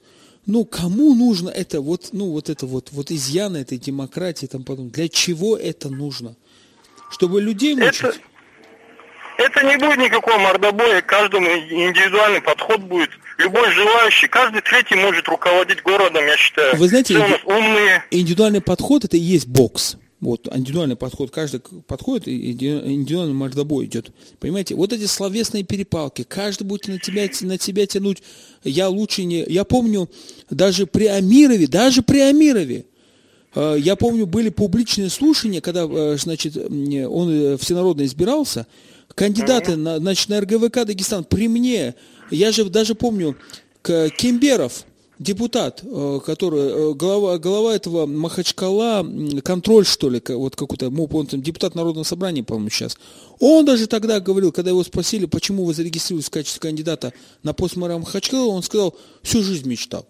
Но кому нужно это, вот, ну, вот это вот, вот изъяны этой демократии, там потом, для чего это нужно? Чтобы людей мучить? Это, это не будет никакого мордобоя, каждому индивидуальный подход будет. Любой желающий, каждый третий может руководить городом, я считаю. Вы знаете, Все у нас умные. индивидуальный подход это и есть бокс. Вот, индивидуальный подход, каждый подходит, и индивидуальный мордобой идет. Понимаете, вот эти словесные перепалки, каждый будет на тебя, на тебя тянуть, я лучше не... Я помню, даже при Амирове, даже при Амирове, э, я помню, были публичные слушания, когда, э, значит, он э, всенародно избирался, кандидаты на, значит, на РГВК Дагестан при мне, я же даже помню, Кемберов, депутат, э, который, э, глава, глава этого Махачкала, контроль, что ли, вот какой-то, он там депутат Народного собрания, по-моему, сейчас. Он даже тогда говорил, когда его спросили, почему вы зарегистрировались в качестве кандидата на пост мэра Махачкала, он сказал, всю жизнь мечтал.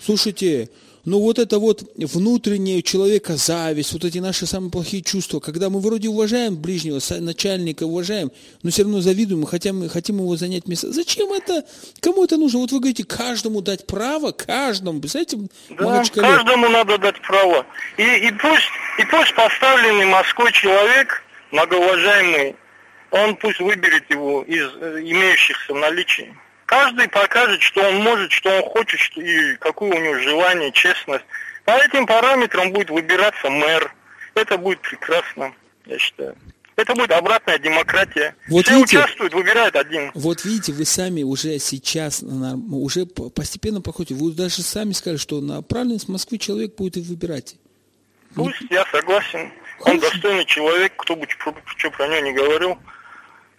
Слушайте, но вот это вот внутреннее человека зависть, вот эти наши самые плохие чувства, когда мы вроде уважаем ближнего, начальника уважаем, но все равно завидуем, мы хотим, хотим его занять место. Зачем это? Кому это нужно? Вот вы говорите, каждому дать право, каждому, представляете? Да, каждому надо дать право. И, и, пусть, и пусть поставленный Москвой человек, многоуважаемый, он пусть выберет его из э, имеющихся в наличии. Каждый покажет, что он может, что он хочет, что, и какое у него желание, честность. По этим параметрам будет выбираться мэр. Это будет прекрасно, я считаю. Это будет обратная демократия. Вот Все видите, участвуют, выбирают один. Вот видите, вы сами уже сейчас, уже постепенно проходите, вы даже сами сказали, что на правильность Москвы человек будет и выбирать. Пусть, я согласен. Он достойный человек, кто бы что про него не говорил.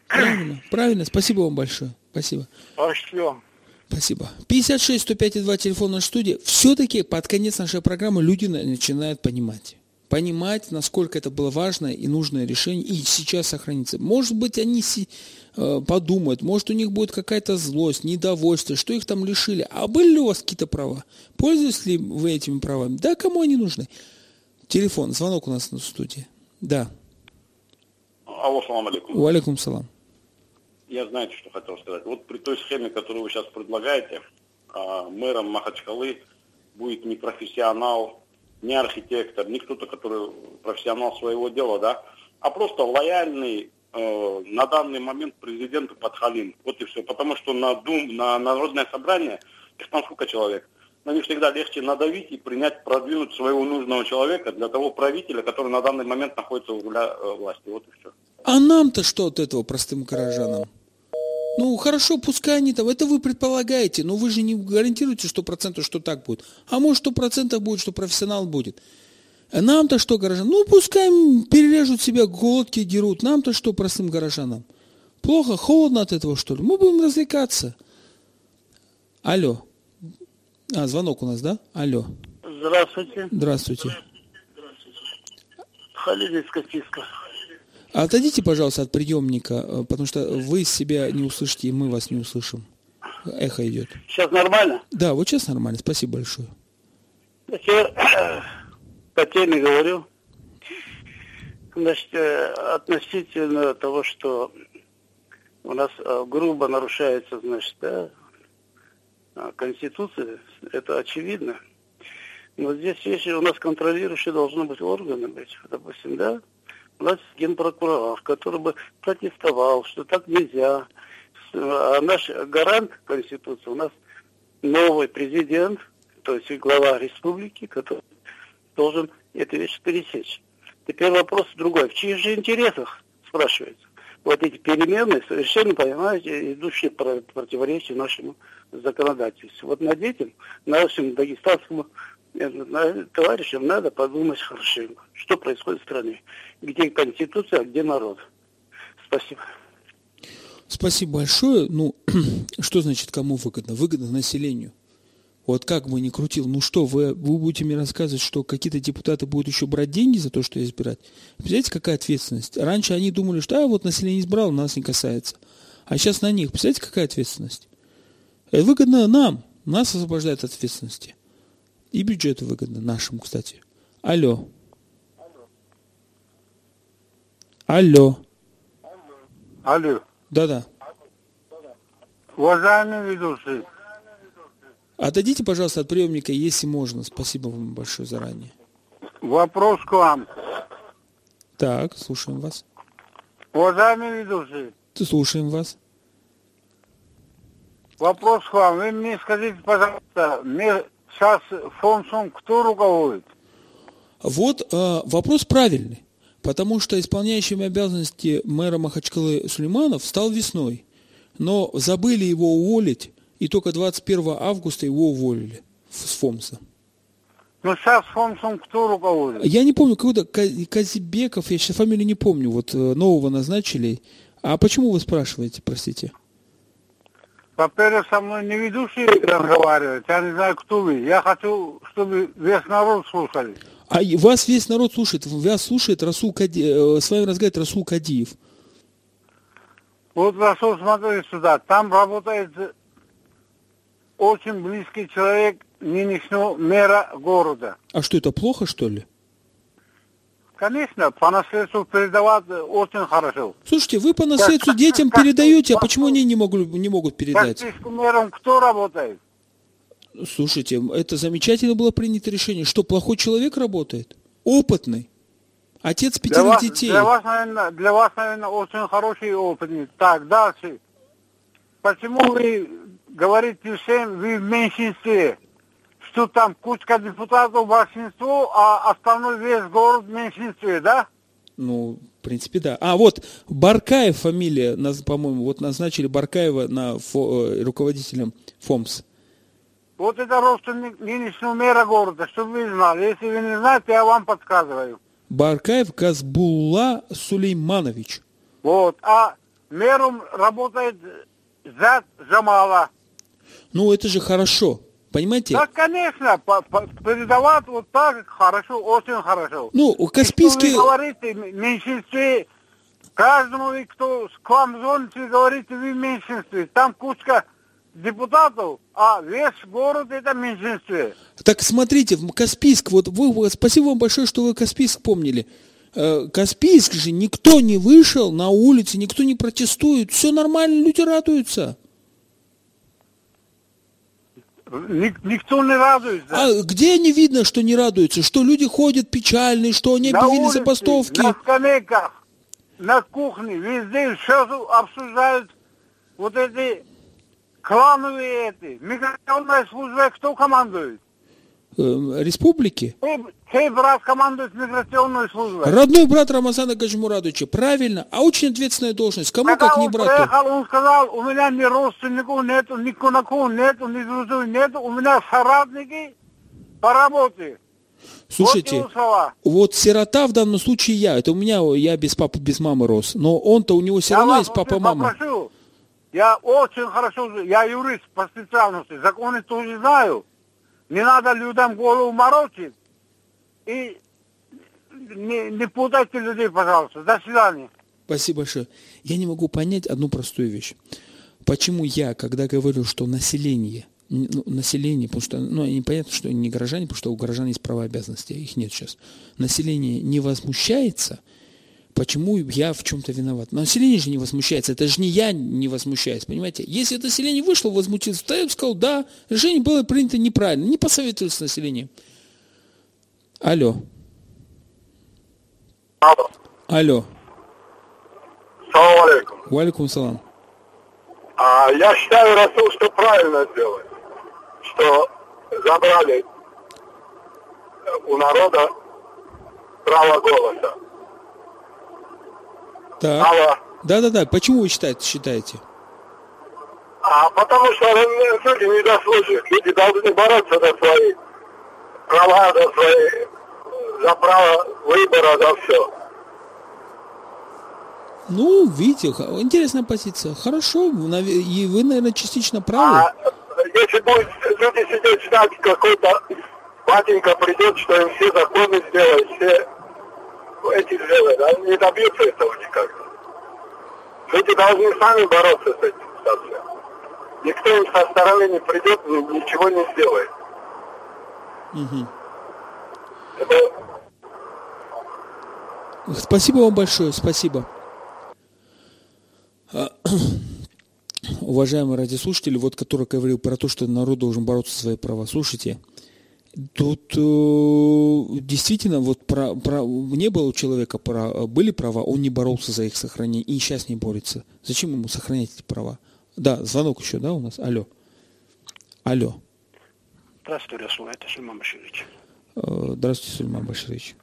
Правильно, правильно. Спасибо вам большое. Спасибо. Спасибо. Спасибо. 56 105 2 телефон нашей студии. Все-таки под конец нашей программы люди начинают понимать. Понимать, насколько это было важное и нужное решение, и сейчас сохранится. Может быть, они си, э, подумают, может, у них будет какая-то злость, недовольство, что их там лишили. А были ли у вас какие-то права? Пользуетесь ли вы этими правами? Да, кому они нужны? Телефон, звонок у нас на студии. Да. Алло, салам алейкум. Уалейкум салам я знаете, что хотел сказать. Вот при той схеме, которую вы сейчас предлагаете, а, мэром Махачкалы будет не профессионал, не архитектор, не кто-то, который профессионал своего дела, да, а просто лояльный э, на данный момент президенту Подхалим. Вот и все. Потому что на Дум, на народное собрание, их там сколько человек, на них всегда легче надавить и принять, продвинуть своего нужного человека для того правителя, который на данный момент находится у руля э, власти. Вот и все. А нам-то что от этого простым горожанам? Ну, хорошо, пускай они там, это вы предполагаете, но вы же не гарантируете сто процентов, что так будет. А может, сто процентов будет, что профессионал будет. А нам-то что, горожан? Ну, пускай перережут себя, голодки дерут. Нам-то что, простым горожанам? Плохо, холодно от этого, что ли? Мы будем развлекаться. Алло. А, звонок у нас, да? Алло. Здравствуйте. Здравствуйте. Халид из Каспийска. Отойдите, пожалуйста, от приемника, э, потому что вы себя не услышите, и мы вас не услышим. Эхо идет. Сейчас нормально? Да, вот сейчас нормально. Спасибо большое. Я по теме говорю. Значит, э, относительно того, что у нас э, грубо нарушается, значит, да, а, Конституции, это очевидно. Но здесь есть у нас контролирующие должны быть органы быть. Допустим, да, у нас генпрокурор, который бы протестовал, что так нельзя. А наш гарант Конституции у нас новый президент, то есть глава республики, который должен эту вещь пересечь. Теперь вопрос другой. В чьих же интересах, спрашивается, вот эти перемены, совершенно, понимаете, идущие противоречия нашему законодательству. Вот над этим нашим дагестанскому товарищам надо подумать хорошенько, что происходит в стране, где конституция, а где народ. Спасибо. Спасибо большое. Ну, что значит кому выгодно? Выгодно населению. Вот как бы ни крутил, ну что, вы, вы будете мне рассказывать, что какие-то депутаты будут еще брать деньги за то, что избирать? Представляете, какая ответственность? Раньше они думали, что а, вот население избрало, нас не касается. А сейчас на них. Представляете, какая ответственность? Это выгодно нам. Нас освобождает от ответственности. И бюджету выгодно, нашему, кстати. Алло. Алло. Алло. Да-да. Уважаемый ведущий, Отойдите, пожалуйста, от приемника, если можно. Спасибо вам большое заранее. Вопрос к вам. Так, слушаем вас. Уважаемый ведущий. Слушаем вас. Вопрос к вам. Вы мне скажите, пожалуйста, сейчас фондом кто руководит? Вот э, вопрос правильный. Потому что исполняющим обязанности мэра Махачкалы Сулейманов стал весной. Но забыли его уволить и только 21 августа его уволили с ФОМСа. Ну, сейчас ФОМСом кто руководит? Я не помню, какой-то Казибеков, я сейчас фамилию не помню, вот э, нового назначили. А почему вы спрашиваете, простите? Во-первых, со мной не ведущий разговаривает, я не знаю, кто вы. Я хочу, чтобы весь народ слушали. А вас весь народ слушает, вас слушает Расул Кадиев, э, с вами разговаривает Расул Кадиев. Вот, Расул, смотри сюда, там работает очень близкий человек нынешнего мэра города. А что, это плохо, что ли? Конечно, по наследству передавать очень хорошо. Слушайте, вы по наследству как, детям передаете, а почему они не могут, не могут передать? Как кто работает? Слушайте, это замечательно было принято решение. Что, плохой человек работает? Опытный. Отец пяти детей. Для вас, наверное, для вас, наверное, очень хороший опытный. Так, дальше. Почему вы говорите всем, вы в меньшинстве? Что там кучка депутатов большинство, а остальной весь город в меньшинстве, да? Ну, в принципе, да. А вот Баркаев фамилия, по-моему, вот назначили Баркаева на фо, э, руководителем ФОМС. Вот это родственник нынешнего мэра города, чтобы вы знали. Если вы не знаете, я вам подсказываю. Баркаев Казбулла Сулейманович. Вот. А мэром работает Зад Джамала. Ну, это же хорошо. Понимаете? Да, конечно, передавать вот так хорошо, очень хорошо. Ну, Каспийский... вы говорите, меньшинстве, каждому, кто к вам звонит, вы говорите, вы в меньшинстве. Там кучка депутатов, а весь город это меньшинстве. Так смотрите, в Каспийск, вот вы, спасибо вам большое, что вы Каспийск помнили. Э, Каспийск же никто не вышел на улице, никто не протестует, все нормально, люди радуются. Никто не радуется. А где не видно, что не радуются? Что люди ходят печальные, что они объявили улице, забастовки? На скамейках, на кухне, везде все обсуждают вот эти клановые эти. Миграционная служба кто командует? Э, республики? Чей брат командует миграционной службой? Родной брат Рамазана Гаджимурадовича. Правильно. А очень ответственная должность. Кому Когда как не брату? Приехал, он сказал, у меня ни родственников нету, ни кунаков нету, ни друзей нету. У меня соратники по работе. Слушайте, вот, вот сирота в данном случае я. Это у меня, я без папы, без мамы рос. Но он-то у него все я равно есть папа, мама. Попрошу. Я очень хорошо, я юрист по специальности, законы тоже знаю. Не надо людям голову морочить. И не, не путайте людей, пожалуйста. До свидания. Спасибо большое. Я не могу понять одну простую вещь. Почему я, когда говорю, что население, ну, население, потому что, ну, непонятно, что не горожане, потому что у горожан есть права и обязанности, а их нет сейчас. Население не возмущается, почему я в чем-то виноват. Но население же не возмущается, это же не я не возмущаюсь, понимаете? Если это население вышло возмутиться, то я бы сказал, да, решение было принято неправильно, не посоветовались с населением. Алло. Алло. Алло. Салам алейкум. Валикум салам. А я считаю, Расул, что правильно сделали, что забрали у народа право голоса. Так. Алло. Да-да-да, почему вы считаете? считаете? А потому что люди не заслуживают. Люди должны бороться за свои права, за свои, за право выбора, за все. Ну, видите, интересная позиция. Хорошо, и вы, наверное, частично правы. А если будут люди сидеть ждать, какой-то батенька придет, что им все законы сделают, все эти сделают, они не добьются этого никак. Люди должны сами бороться с этим совсем. Никто им со стороны не придет, ни- ничего не сделает. Это Спасибо вам большое, спасибо. А, Уважаемые радиослушатели, вот который говорил про то, что народ должен бороться за свои права. Слушайте, тут э, действительно вот про, про, не было у человека права, были права, он не боролся за их сохранение и сейчас не борется. Зачем ему сохранять эти права? Да, звонок еще, да, у нас? Алло. Алло. Здравствуй, Расул, это Сульман Баширович. Э, Здравствуйте, Сульман Баширович.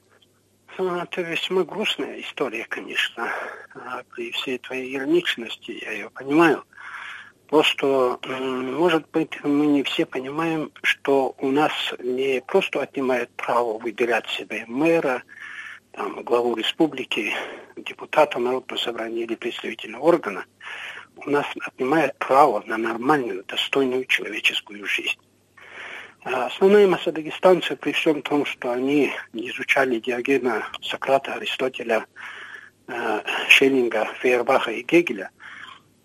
А, Это весьма грустная история, конечно. А, При всей твоей ироничности я ее понимаю. Просто, м, может быть, мы не все понимаем, что у нас не просто отнимают право выбирать себе мэра, там, главу республики, депутата Народного собрания или представительного органа, у нас отнимают право на нормальную, достойную человеческую жизнь. А Основная масса дагестанцев, при всем том, что они не изучали Диогена, Сократа, Аристотеля, э, Шеллинга, Фейербаха и Гегеля,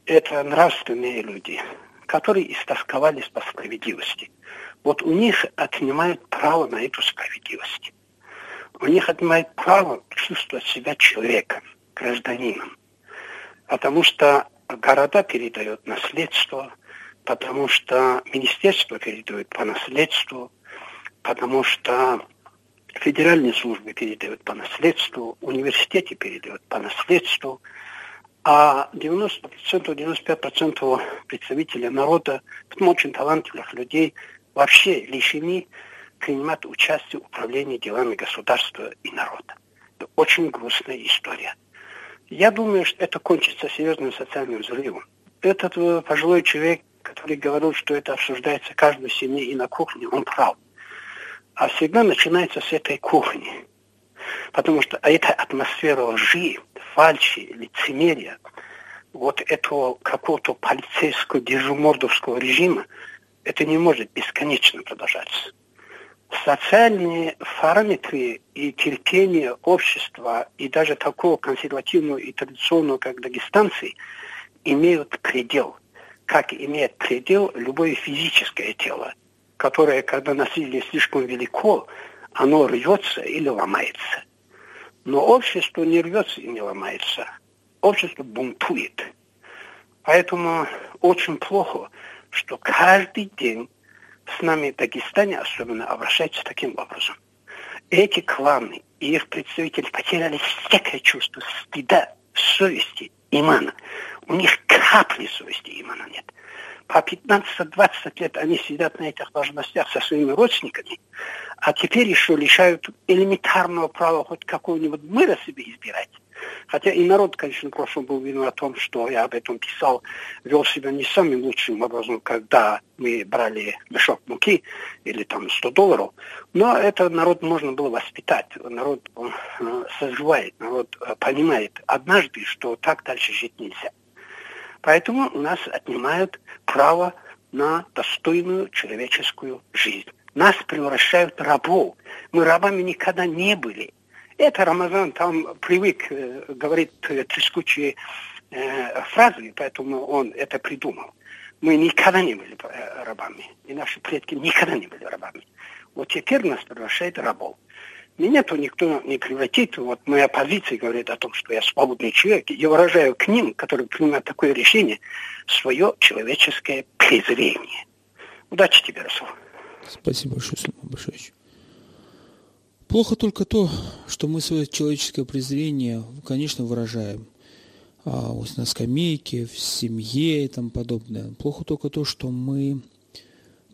это нравственные люди, которые истосковались по справедливости. Вот у них отнимают право на эту справедливость. У них отнимают право чувствовать себя человеком, гражданином. Потому что города передают наследство, потому что министерство передает по наследству, потому что федеральные службы передают по наследству, университеты передают по наследству, а 90%-95% представителей народа, потом очень талантливых людей, вообще лишены принимать участие в управлении делами государства и народа. Это очень грустная история. Я думаю, что это кончится серьезным социальным взрывом. Этот э, пожилой человек, который говорил, что это обсуждается каждой семье и на кухне, он прав. А всегда начинается с этой кухни. Потому что эта атмосфера лжи, фальши, лицемерия, вот этого какого-то полицейского держимордовского режима, это не может бесконечно продолжаться. Социальные параметры и терпение общества, и даже такого консервативного и традиционного, как дагестанцы, имеют предел. Как имеет предел любое физическое тело, которое, когда насилие слишком велико, оно рвется или ломается. Но общество не рвется и не ломается. Общество бунтует. Поэтому очень плохо, что каждый день с нами в Дагестане особенно обращаются таким образом. Эти кланы и их представители потеряли всякое чувство стыда, совести, имана. У них капли совести имана нет. По 15-20 лет они сидят на этих должностях со своими родственниками, а теперь еще лишают элементарного права хоть какого-нибудь мэра себе избирать. Хотя и народ, конечно, в прошлом был виноват в том, что я об этом писал, вел себя не самым лучшим образом, когда мы брали мешок муки или там 100 долларов. Но это народ можно было воспитать. Народ он, э, созревает, народ э, понимает однажды, что так дальше жить нельзя. Поэтому у нас отнимают право на достойную человеческую жизнь. Нас превращают в рабов. Мы рабами никогда не были. Это Рамазан там привык э, говорить э, трескучие э, фразы, поэтому он это придумал. Мы никогда не были э, рабами, и наши предки никогда не были рабами. Вот теперь нас превращают в рабов. Меня-то никто не превратит. Вот моя позиция говорит о том, что я свободный человек. Я выражаю к ним, которые принимают такое решение, свое человеческое презрение. Удачи тебе, Расул. Спасибо большое, Сулейман Башевич. Плохо только то, что мы свое человеческое презрение, конечно, выражаем а, вот на скамейке, в семье и тому подобное. Плохо только то, что мы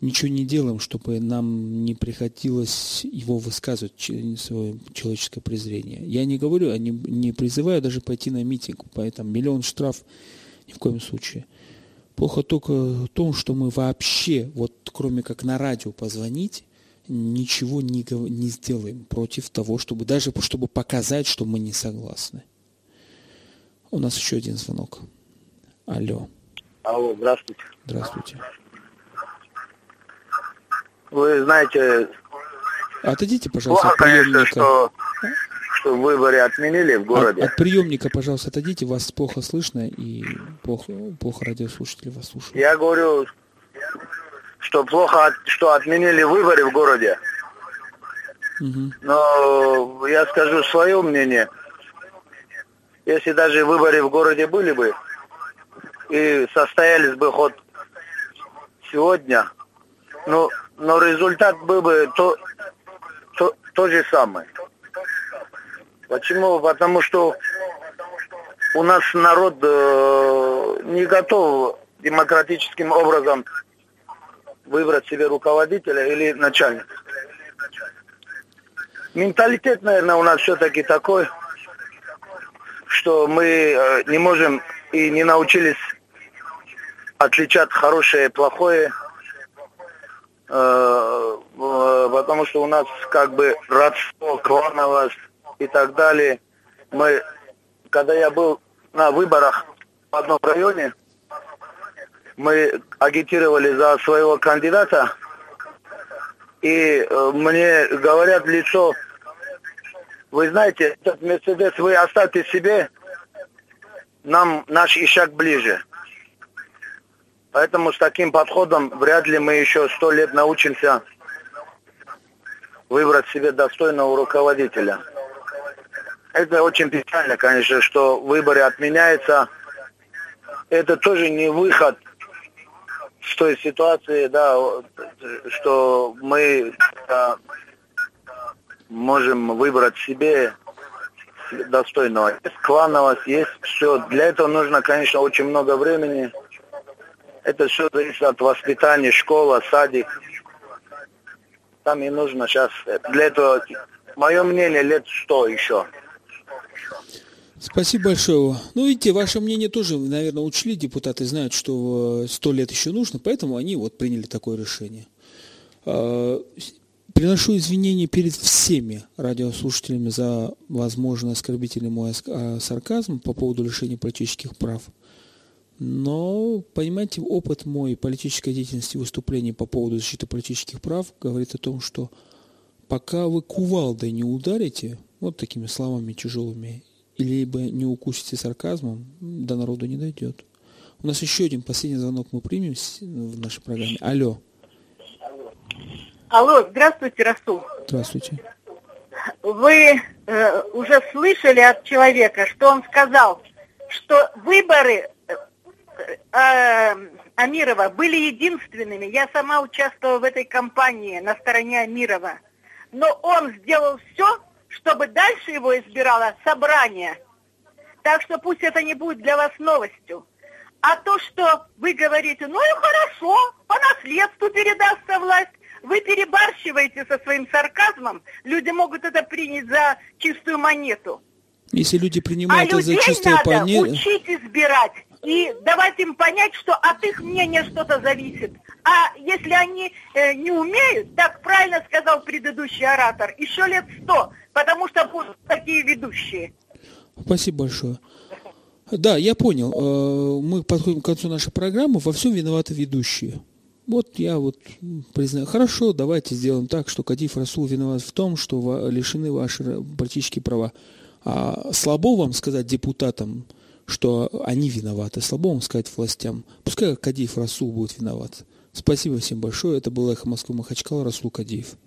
ничего не делаем, чтобы нам не приходилось его высказывать, свое человеческое презрение. Я не говорю, не, не призываю даже пойти на митинг, поэтому миллион штраф ни в коем случае. Плохо только в том, что мы вообще, вот кроме как на радио позвонить, ничего не, не сделаем против того, чтобы даже чтобы показать, что мы не согласны. У нас еще один звонок. Алло. Алло, здравствуйте. Здравствуйте. Вы знаете... Отойдите, пожалуйста, плохо, от конечно, что, что выборы отменили в городе. От, от приемника, пожалуйста, отойдите, вас плохо слышно и плохо, плохо радиослушатели вас слушают. Я говорю, что плохо, что отменили выборы в городе. Угу. Но я скажу свое мнение. Если даже выборы в городе были бы и состоялись бы хоть сегодня, ну, но результат был бы то, то, то же самое. Почему? Потому что у нас народ э, не готов демократическим образом выбрать себе руководителя или начальника. Менталитет, наверное, у нас все-таки такой, что мы э, не можем и не научились отличать хорошее и плохое, потому что у нас как бы родство, клановость и так далее. Мы, когда я был на выборах в одном районе, мы агитировали за своего кандидата, и э, мне говорят лицо, вы знаете, этот Мерседес вы оставьте себе, нам наш ишак ближе. Поэтому с таким подходом вряд ли мы еще сто лет научимся выбрать себе достойного руководителя. Это очень печально, конечно, что выборы отменяются. Это тоже не выход с той ситуации, да, что мы да, можем выбрать себе достойного. Есть клановость, есть все. Для этого нужно, конечно, очень много времени. Это все зависит от воспитания, школа, садик. Там и нужно сейчас, для этого, мое мнение, лет сто еще. Спасибо большое. Ну, видите, ваше мнение тоже, наверное, учли. Депутаты знают, что сто лет еще нужно, поэтому они вот приняли такое решение. А, приношу извинения перед всеми радиослушателями за, возможно, оскорбительный мой а, сарказм по поводу лишения политических прав. Но, понимаете, опыт мой политической деятельности, выступлений по поводу защиты политических прав говорит о том, что пока вы кувалдой не ударите, вот такими словами тяжелыми, либо не укусите сарказмом, до народу не дойдет. У нас еще один последний звонок мы примем в нашей программе. Алло. Алло, здравствуйте, Расул. Здравствуйте. Вы э, уже слышали от человека, что он сказал, что выборы э, э, Амирова были единственными. Я сама участвовала в этой кампании на стороне Амирова. Но он сделал все, чтобы дальше его избирало собрание. Так что пусть это не будет для вас новостью. А то, что вы говорите, ну и хорошо, по наследству передастся власть, вы перебарщиваете со своим сарказмом, люди могут это принять за чистую монету. Если люди принимают а это за чистую надо монету... учить избирать и давать им понять, что от их мнения что-то зависит. А если они э, не умеют, так правильно сказал предыдущий оратор, еще лет сто, потому что будут такие ведущие. Спасибо большое. Да, я понял. Э, мы подходим к концу нашей программы. Во всем виноваты ведущие. Вот я вот признаю. Хорошо, давайте сделаем так, что Кадиф Расул виноват в том, что лишены ваши политические права. А слабо вам сказать депутатам, что они виноваты. Слабо сказать властям. Пускай Кадиев Расул будет виноват. Спасибо всем большое. Это был Эхо Москвы Махачкала Расул Кадиев.